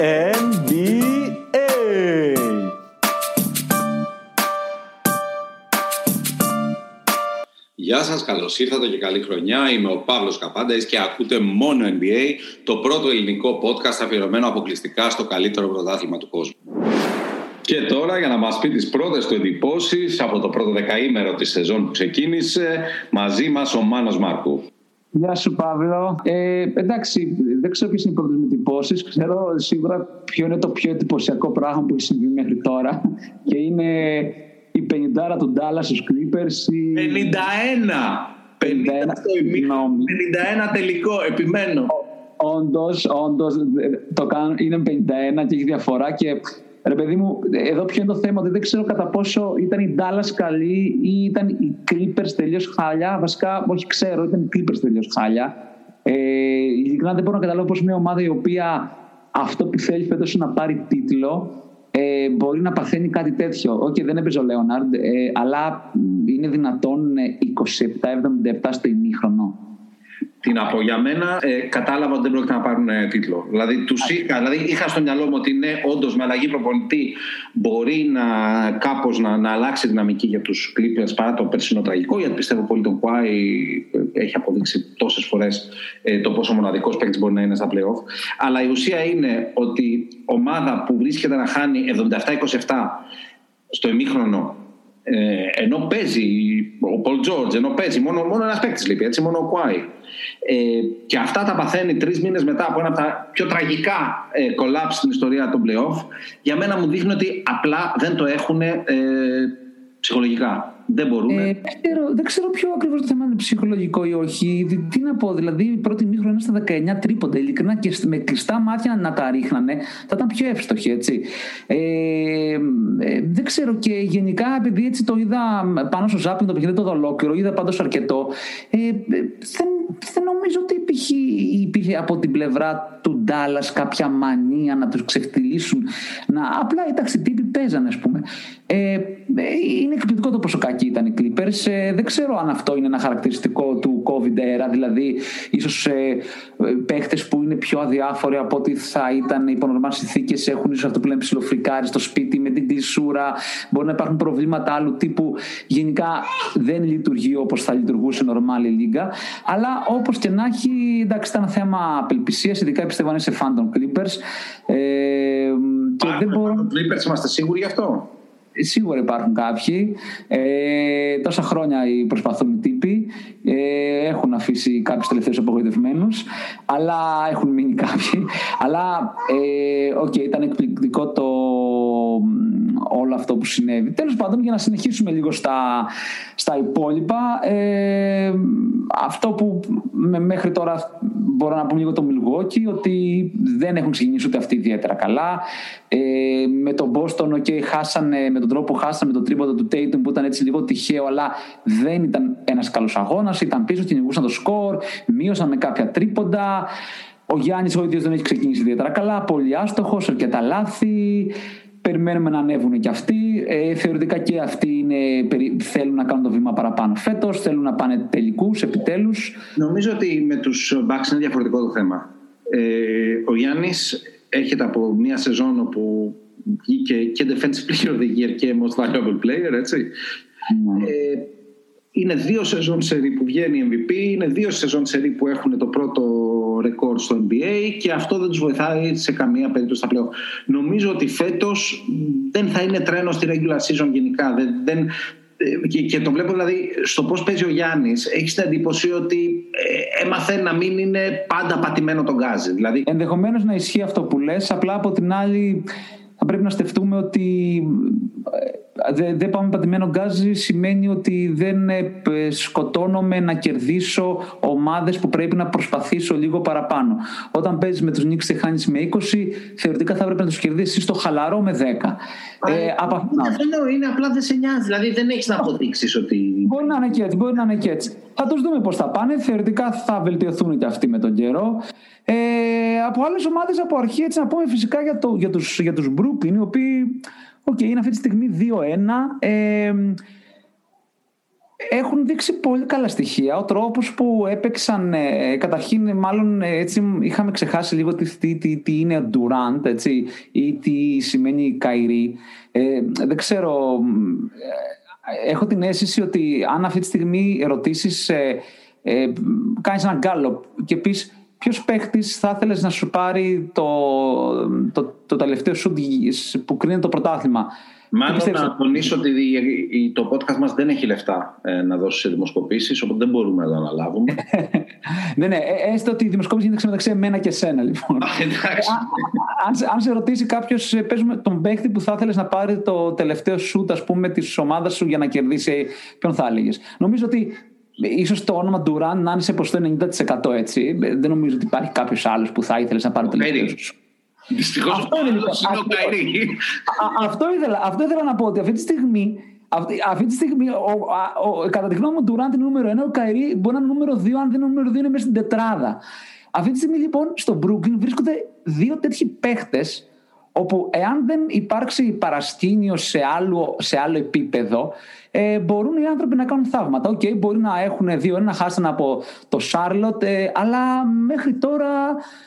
NBA. Γεια σας, καλώς ήρθατε και καλή χρονιά. Είμαι ο Παύλος Καπάνταης και ακούτε μόνο NBA, το πρώτο ελληνικό podcast αφιερωμένο αποκλειστικά στο καλύτερο πρωτάθλημα του κόσμου. Και τώρα για να μας πει τις πρώτες του εντυπώσεις από το πρώτο δεκαήμερο της σεζόν που ξεκίνησε, μαζί μας ο Μάνος Μάρκου. Γεια σου Παύλο. Ε, εντάξει, δεν ξέρω ποιε είναι οι πρώτε μου εντυπώσει. Ξέρω σίγουρα ποιο είναι το πιο εντυπωσιακό πράγμα που έχει συμβεί μέχρι τώρα. Και είναι η 50 του Ντάλλα στου Clippers. Η... 51! 51, 51 τελικό, επιμένω. Όντως, όντως, το κάνουν, είναι 51 και έχει διαφορά και Ρε παιδί μου, εδώ ποιο είναι το θέμα, ότι δεν ξέρω κατά πόσο ήταν η Dallas καλή ή ήταν οι Clippers τελείως χάλια. Βασικά, όχι ξέρω, ήταν οι Clippers τελείως χάλια. Ε, ειλικρινά δεν μπορώ να καταλάβω πώς μια ομάδα η οποία αυτό που θέλει φέτος είναι να πάρει τίτλο ε, μπορεί να παθαίνει κάτι τέτοιο. Όχι, δεν έπαιζε ο Λέοναρντ, ε, αλλά είναι δυνατόν 27-77 στο ημίχρονο την από για μένα, ε, κατάλαβα ότι δεν πρόκειται να πάρουν ε, τίτλο. Δηλαδή, τους είχα, δηλαδή, είχα στο μυαλό μου ότι ναι, όντως με αλλαγή προπονητή μπορεί να κάπως να, να αλλάξει η δυναμική για τους Clippers παρά το περσινό τραγικό. Γιατί πιστεύω πολύ τον Κουάι ε, έχει αποδείξει τόσες φορές ε, το πόσο μοναδικός παίκτης μπορεί να είναι στα playoff. Αλλά η ουσία είναι ότι ομάδα που βρίσκεται να χάνει 77-27 στο ημίχρονο ε, ενώ παίζει ο Πολ Τζόρτζ, ενώ παίζει μόνο, μόνο ένας παίκτης λείπει, έτσι, μόνο ο Κουάι. Ε, και αυτά τα παθαίνει τρεις μήνες μετά από ένα από τα πιο τραγικά ε, collapse στην ιστορία των playoff. Για μένα μου δείχνει ότι απλά δεν το έχουν ε, ψυχολογικά. Δεν μπορούμε. Ε, δεν, ξέρω, δεν ξέρω ποιο ακριβώς το θέμα είναι ψυχολογικό ή όχι. Τι να πω, δηλαδή η πρώτη μήχρονη στα 19 τρίποντα, ειλικρινά και με κλειστά μάτια να τα ρίχνανε, θα ήταν πιο εύστοχοι, έτσι. Ε, ε, δεν ξέρω και γενικά, επειδή έτσι το είδα πάνω στο ζάπινγκ το παιχνίδι το ολόκληρο, είδα πάντως αρκετό. Ε, δεν, δεν νομίζω ότι υπήρχε, υπήρχε από την πλευρά του Ντάλλας κάποια μανία να τους ξεφτυλίσουν. Να, απλά εντάξει, τύποι παίζανε, ας πούμε. Ε, είναι εκπληκτικό το πόσο κακοί ήταν οι Clippers. Ε, δεν ξέρω αν αυτό είναι ένα χαρακτηριστικό του COVID era, δηλαδή ίσως ε, παίχτες που είναι πιο αδιάφοροι από ό,τι θα ήταν υπό νορμάλ συνθήκες έχουν ίσως αυτό που λένε ψηλοφρικάρι στο σπίτι με την κλεισούρα. Μπορεί να υπάρχουν προβλήματα άλλου τύπου. Γενικά δεν λειτουργεί όπως θα λειτουργούσε νορμάλ η λίγα. Αλλά όπως και να έχει, εντάξει, ήταν θέμα απελπισίας, ειδικά πιστεύω αν είσαι fan των Clippers. Ε, και δεν μπορώ... Clippers είμαστε σίγουροι γι' αυτό; Σίγουρα υπάρχουν κάποιοι. Ε, τόσα χρόνια προσπαθούν οι τύποι. Ε, έχουν αφήσει κάποιους τελευταίους απογοητευμένους, αλλά έχουν μείνει κάποιοι. Αλλά, ε, ήταν εκπληκτικό το, όλο αυτό που συνέβη. Τέλος πάντων, για να συνεχίσουμε λίγο στα, στα υπόλοιπα, ε, αυτό που μέχρι τώρα μπορώ να πω λίγο το Milwaukee, ότι δεν έχουν ξεκινήσει ούτε αυτοί ιδιαίτερα καλά. Ε, με τον Boston, okay, χάσανε, με τον τρόπο που χάσανε με τον τρίποδο του Tatum που ήταν έτσι λίγο τυχαίο, αλλά δεν ήταν ένας καλός αγώνας, ήταν πίσω, κυνηγούσαν το σκορ, μείωσαν με κάποια τρίποντα. Ο Γιάννης ο ίδιος δεν έχει ξεκινήσει ιδιαίτερα καλά, πολύ άστοχος, αρκετά λάθη. Περιμένουμε να ανέβουν και αυτοί. Ε, θεωρητικά και αυτοί είναι, θέλουν να κάνουν το βήμα παραπάνω φέτος, θέλουν να πάνε τελικούς επιτέλους. Νομίζω ότι με τους Bucks είναι διαφορετικό το θέμα. Ε, ο Γιάννης έρχεται από μια σεζόν όπου βγήκε και Defensive Player of the Year και Most Valuable Player, έτσι. Ναι. Ε, είναι δύο σεζόν σερί που βγαίνει MVP, είναι δύο σεζόν σερί που έχουν το πρώτο ρεκόρ στο NBA και αυτό δεν τους βοηθάει σε καμία περίπτωση στα πλέον. Νομίζω ότι φέτος δεν θα είναι τρένος στη regular season γενικά. Δεν, δεν, και, και το βλέπω δηλαδή στο πώς παίζει ο Γιάννης έχεις την εντύπωση ότι ε, έμαθε να μην είναι πάντα πατημένο τον γκάζι. Δηλαδή... Ενδεχομένως να ισχύει αυτό που λες, απλά από την άλλη θα πρέπει να στεφτούμε ότι ε, δεν πάμε πατημένο γκάζι σημαίνει ότι δεν ε, σκοτώνομαι να κερδίσω ομάδες που πρέπει να προσπαθήσω λίγο παραπάνω. Όταν παίζεις με τους Νίξ και χάνεις με 20, θεωρητικά θα πρέπει να τους κερδίσεις στο χαλαρό με 10. Ε, από... Αυτό είναι απλά δεν σε νοιάζει, δηλαδή δεν έχεις να αποδείξεις ότι... Μπορεί να είναι και έτσι, μπορεί να είναι και έτσι. Θα τους δούμε πώς θα πάνε, θεωρητικά θα βελτιωθούν και αυτοί με τον καιρό. Ε, από άλλες ομάδες από αρχή, έτσι να πούμε φυσικά για, το, για, τους, για τους Brooklyn, οι οποίοι okay, είναι αυτή τη στιγμή 2-1. Ε, έχουν δείξει πολύ καλά στοιχεία. Ο τρόπος που έπαιξαν, ε, καταρχήν μάλλον ε, έτσι είχαμε ξεχάσει λίγο τι, τι, τι είναι ο Durant έτσι, ή τι σημαίνει Καϊρή. Ε, δεν ξέρω, ε, έχω την αίσθηση ότι αν αυτή τη στιγμή ερωτήσεις, ε, ε, κάνεις ένα γκάλο και πεις ποιος παίχτης θα ήθελες να σου πάρει το, το, το τελευταίο σου που κρίνει το πρωτάθλημα; Μάλλον να τονίσω ότι το podcast μας δεν έχει λεφτά ε, να δώσει σε δημοσκοπήσεις, οπότε δεν μπορούμε να το αναλάβουμε. ναι, ναι, ε, έστω ότι η δημοσκόπηση γίνεται μεταξύ εμένα και εσένα, λοιπόν. αν, αν σε ρωτήσει κάποιος, ε, παίζουμε τον παίχτη που θα ήθελε να πάρει το τελευταίο σουτ, ας πούμε, της ομάδας σου για να κερδίσει, ποιον θα έλεγες; Νομίζω ότι ίσως το όνομα Ντουράν να είναι σε ποσοστό 90% έτσι. Δεν νομίζω ότι υπάρχει κάποιος άλλος που θα ήθελες να πάρει το τελευταίο σου. Δυστυχώς αυτό είναι λοιπόν. Αυτό, ήθελα, αυτό ήθελα να πω ότι αυτή τη στιγμή αυτή, αυτή τη στιγμή, ο, ο, ο, κατά τη γνώμη μου, του Ραντ είναι νούμερο 1, ο Καϊρή μπορεί να είναι νούμερο 2, αν δεν είναι νούμερο 2, είναι μέσα στην τετράδα. Αυτή τη στιγμή, λοιπόν, στο Brooklyn βρίσκονται δύο τέτοιοι παίχτες, όπου εάν δεν υπάρξει παρασκήνιο σε άλλο, σε άλλο επίπεδο, ε, μπορούν οι άνθρωποι να κάνουν θαύματα. Ok, okay, μπορεί να έχουν δύο, ένα χάσαν από το Σάρλοτ, ε, αλλά μέχρι τώρα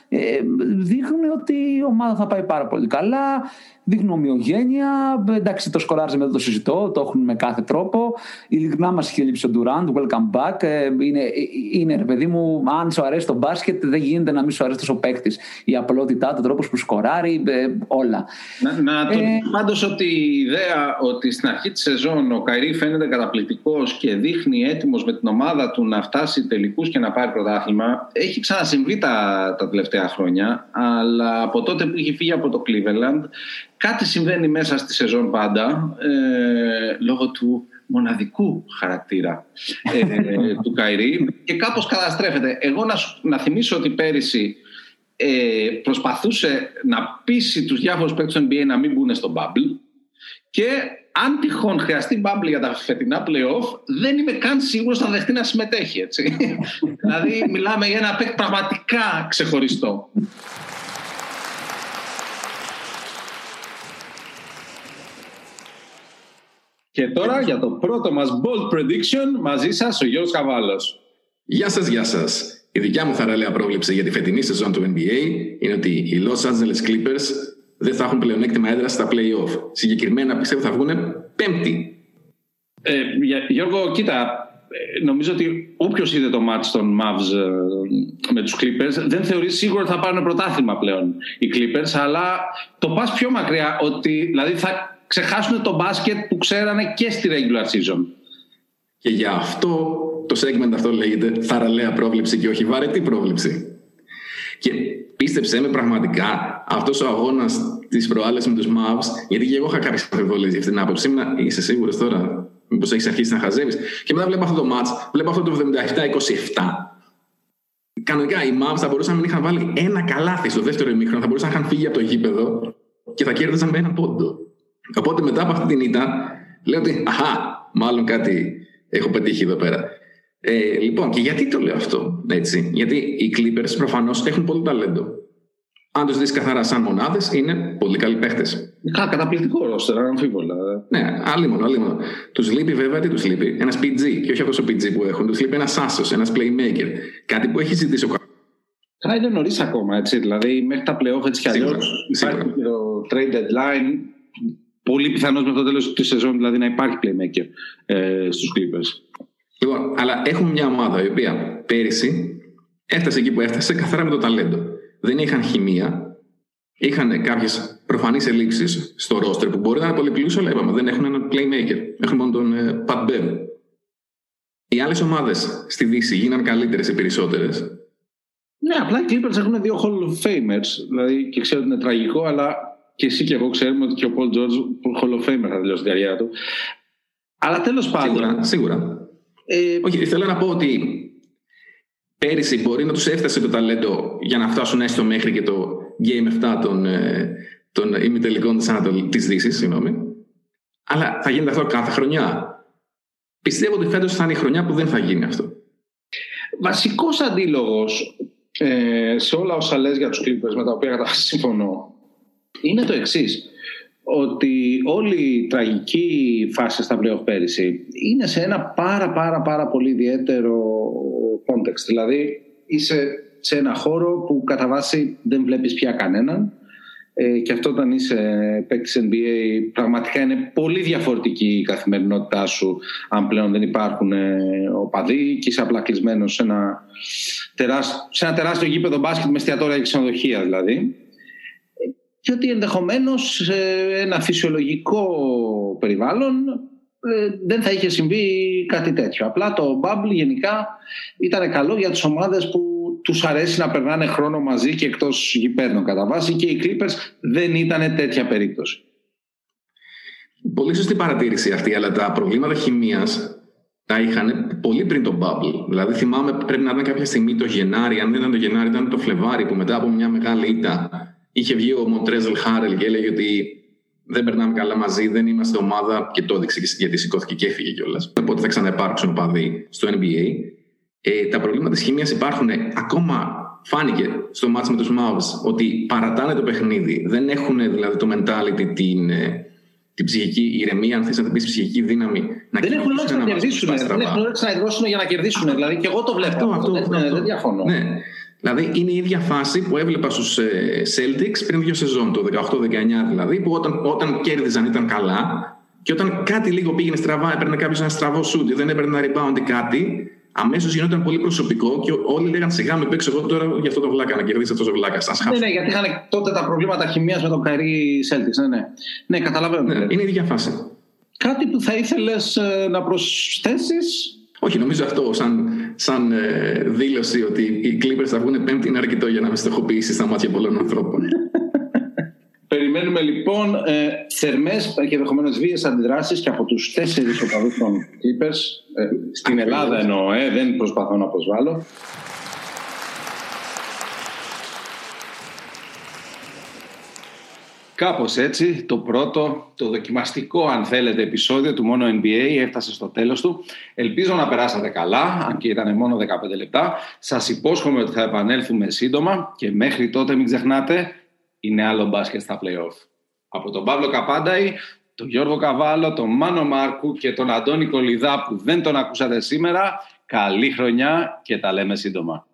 ε, δείχνουν ότι η ομάδα θα πάει πάρα πολύ καλά δείχνουν ομοιογένεια. Εντάξει, το σκοράρισμα δεν το συζητώ, το έχουν με κάθε τρόπο. Ειλικρινά μας είχε λείψει ο Ντουράντ, welcome back. Ε, είναι, είναι ρε παιδί μου, αν σου αρέσει το μπάσκετ, δεν γίνεται να μην σου αρέσει τόσο παίκτης. Η απλότητά, ο τρόπος που σκοράρει, ε, όλα. Να, να το ε, πάντως ότι η ιδέα ότι στην αρχή της σεζόν ο Καϊρή φαίνεται καταπληκτικός και δείχνει έτοιμος με την ομάδα του να φτάσει τελικούς και να πάρει πρωτάθλημα, έχει ξανασυμβεί τα, τα τελευταία χρόνια. Αλλά από τότε που είχε φύγει από το Cleveland, Κάτι συμβαίνει μέσα στη σεζόν πάντα ε, λόγω του μοναδικού χαρακτήρα ε, του Καϊρή και κάπως καταστρέφεται. Εγώ να, να θυμίσω ότι πέρυσι ε, προσπαθούσε να πείσει τους διάφορους παίκτες του NBA να μην μπουν στο bubble και αν τυχόν χρειαστεί bubble για τα φετινά playoff δεν είμαι καν σίγουρος θα δεχτεί να συμμετέχει. Έτσι. δηλαδή μιλάμε για ένα παίκτη πραγματικά ξεχωριστό. Και τώρα για το πρώτο μας bold prediction μαζί σας ο Γιώργος Καβάλος. Γεια σας, γεια σας. Η δικιά μου θαραλέα πρόβλεψη για τη φετινή σεζόν του NBA είναι ότι οι Los Angeles Clippers δεν θα έχουν πλεονέκτημα έδρα στα play-off. Συγκεκριμένα πιστεύω θα βγουν πέμπτη. Ε, Γιώργο, κοίτα, ε, νομίζω ότι όποιος είδε το match των Mavs ε, με τους Clippers δεν θεωρεί σίγουρα ότι θα πάρουν πρωτάθλημα πλέον οι Clippers αλλά το πας πιο μακριά ότι δηλαδή θα ξεχάσουν το μπάσκετ που ξέρανε και στη regular season. Και γι' αυτό το segment αυτό λέγεται θαραλέα πρόβλεψη και όχι βαρετή πρόβλεψη. Και πίστεψέ με πραγματικά αυτός ο αγώνας της προάλλες με τους Mavs, γιατί και εγώ είχα κάποιες αμφιβολίες για αυτήν την άποψη. Είσαι σίγουρος τώρα, μήπως έχεις αρχίσει να χαζεύεις. Και μετά βλέπω αυτό το match, βλέπω αυτό το 77-27. Κανονικά οι Mavs θα μπορούσαν να μην είχαν βάλει ένα καλάθι στο δεύτερο ημίχρονο, θα μπορούσαν να είχαν φύγει από το γήπεδο και θα κέρδιζαν με ένα πόντο. Οπότε μετά από αυτή την ήττα, λέω ότι αχα, μάλλον κάτι έχω πετύχει εδώ πέρα. Ε, λοιπόν, και γιατί το λέω αυτό, έτσι; Γιατί οι Clippers προφανώς έχουν πολύ ταλέντο. Αν τους δεις καθαρά σαν μονάδες, είναι πολύ καλοί παίχτες. Καταπληκτικό ρόστερ, αμφίβολα. Ναι, άλλη μόνο, άλλη μόνο. Τους λείπει βέβαια, τι τους λείπει; Ένας PG, και όχι αυτός ο PG που έχουν. Τους λείπει ένας άσο, ένας playmaker. Κάτι που έχει ζητήσει ο Καλά, είναι νωρίς ακόμα, έτσι. Δηλαδή, μέχρι τα playoff έτσι κι αλλιώς. Υπάρχει το trade deadline πολύ πιθανός με το τέλος της σεζόν δηλαδή να υπάρχει playmaker ε, στους Clippers. Λοιπόν, αλλά έχουμε μια ομάδα η οποία πέρυσι έφτασε εκεί που έφτασε καθαρά με το ταλέντο. Δεν είχαν χημεία, είχαν κάποιες προφανείς ελλείψεις στο ρόστερ που μπορεί να είναι πολύ πλούσιο, αλλά είπαμε δεν έχουν έναν playmaker. Έχουν μόνο τον ε, Pat Bev. Οι άλλες ομάδες στη Δύση γίναν καλύτερες ή περισσότερες; Ναι, απλά οι Clippers έχουν δύο Hall of Famers. Δηλαδή και ξέρω ότι είναι τραγικό, αλλά και εσύ και εγώ ξέρουμε ότι και ο Πολ Τζόρτζ χολοφέιμερ θα τελειώσει την καριέρα του. Αλλά τέλος πάντων. Σίγουρα. σίγουρα. Ε, Όχι, θέλω να πω ότι πέρυσι μπορεί να τους έφτασε το ταλέντο για να φτάσουν έστω μέχρι και το Game 7 των, ε, των ημιτελικών της Δύσης. Συγγνώμη. Αλλά θα γίνεται αυτό κάθε χρονιά. Πιστεύω ότι φέτος θα είναι η χρονιά που δεν θα γίνει αυτό. Βασικός αντίλογος ε, σε όλα όσα λες για τους Clippers με τα οποία συμφωνώ είναι το εξής. ότι όλη η τραγική φάση στα playoff πέρυσι είναι σε ένα πάρα πάρα πάρα πολύ ιδιαίτερο context. Δηλαδή είσαι σε ένα χώρο που κατά βάση δεν βλέπεις πια κανέναν ε, και αυτό όταν είσαι παίκτης NBA πραγματικά είναι πολύ διαφορετική η καθημερινότητά σου αν πλέον δεν υπάρχουν ε, οπαδοί και είσαι απλά κλεισμένος σε ένα, τεράστιο, σε ένα τεράστιο γήπεδο μπάσκετ με εστιατόρια και ξενοδοχεία δηλαδή και ότι ενδεχομένως σε ένα φυσιολογικό περιβάλλον ε, δεν θα είχε συμβεί κάτι τέτοιο. Απλά το bubble γενικά ήταν καλό για τις ομάδες που τους αρέσει να περνάνε χρόνο μαζί και εκτός γηπέδων κατά βάση και οι Clippers δεν ήταν τέτοια περίπτωση. Πολύ σωστή παρατήρηση αυτή, αλλά τα προβλήματα χημίας τα είχαν πολύ πριν το bubble. Δηλαδή θυμάμαι πρέπει να ήταν κάποια στιγμή το Γενάρη, αν δεν ήταν το Γενάρη ήταν το Φλεβάρι που μετά από μια μεγάλη ήττα είχε βγει ο Μοντρέζελ Χάρελ και έλεγε ότι δεν περνάμε καλά μαζί, δεν είμαστε ομάδα και το έδειξε γιατί σηκώθηκε και έφυγε κιόλας. Οπότε θα ξαναυπάρξουν παδί στο NBA. Ε, τα προβλήματα της χημίας υπάρχουν ακόμα. Φάνηκε στο μάτς με τους Mavs ότι παρατάνε το παιχνίδι. Δεν έχουν δηλαδή το mentality, την, ε, την ψυχική ηρεμία, αν θες να την πεις ψυχική δύναμη. Να δεν έχουν όρεξη να κερδίσουν. Δεν έχουν όρεξη να εκδώσουν για να κερδίσουν. Δηλαδή και εγώ το βλέπω. Αυτό, αυτό, αυτό, αυτό. Δεν διαφωνώ. Ναι. Δηλαδή είναι η ίδια φάση που έβλεπα στους ε, Celtics πριν δύο σεζόν, το 18-19 δηλαδή, που όταν, όταν κέρδιζαν ήταν καλά και όταν κάτι λίγο πήγαινε στραβά, έπαιρνε κάποιος ένα στραβό σουτ ή δεν έπαιρνε ένα rebound ή κάτι, αμέσως γινόταν πολύ προσωπικό και όλοι λέγανε σιγά με παίξω εγώ τώρα για αυτό το βλάκα, να κερδίσει αυτός το βλάκας. Ναι, ναι, γιατί είχαν τότε τα προβλήματα χημίας με τον Καρύ Celtics. Ναι, ναι. ναι καταλαβαίνω. Ναι, είναι η ίδια φάση. Κάτι που θα ήθελες ε, να προσθέσεις; Όχι, νομίζω αυτό σαν, σαν ε, δήλωση ότι οι Clippers θα βγουν πέμπτη είναι αρκετό για να με στοχοποιήσει στα μάτια πολλών ανθρώπων. Περιμένουμε λοιπόν ε, θερμές και ενδεχομένως βίαιες αντιδράσεις και από τους τέσσερις οπαδούς των Clippers. Ε, στην Ελλάδα εννοώ, ε, δεν προσπαθώ να προσβάλλω. Κάπως έτσι το πρώτο, το δοκιμαστικό αν θέλετε επεισόδιο του μόνο NBA έφτασε στο τέλος του. Ελπίζω να περάσατε καλά, αν και ήταν μόνο 15 λεπτά. Σας υπόσχομαι ότι θα επανέλθουμε σύντομα και μέχρι τότε μην ξεχνάτε, είναι άλλο μπάσκετ στα play-off. Από τον Παύλο Καπάνταη, τον Γιώργο Καβάλο, τον Μάνο Μάρκου και τον Αντώνη Κολιδά που δεν τον ακούσατε σήμερα, καλή χρονιά και τα λέμε σύντομα.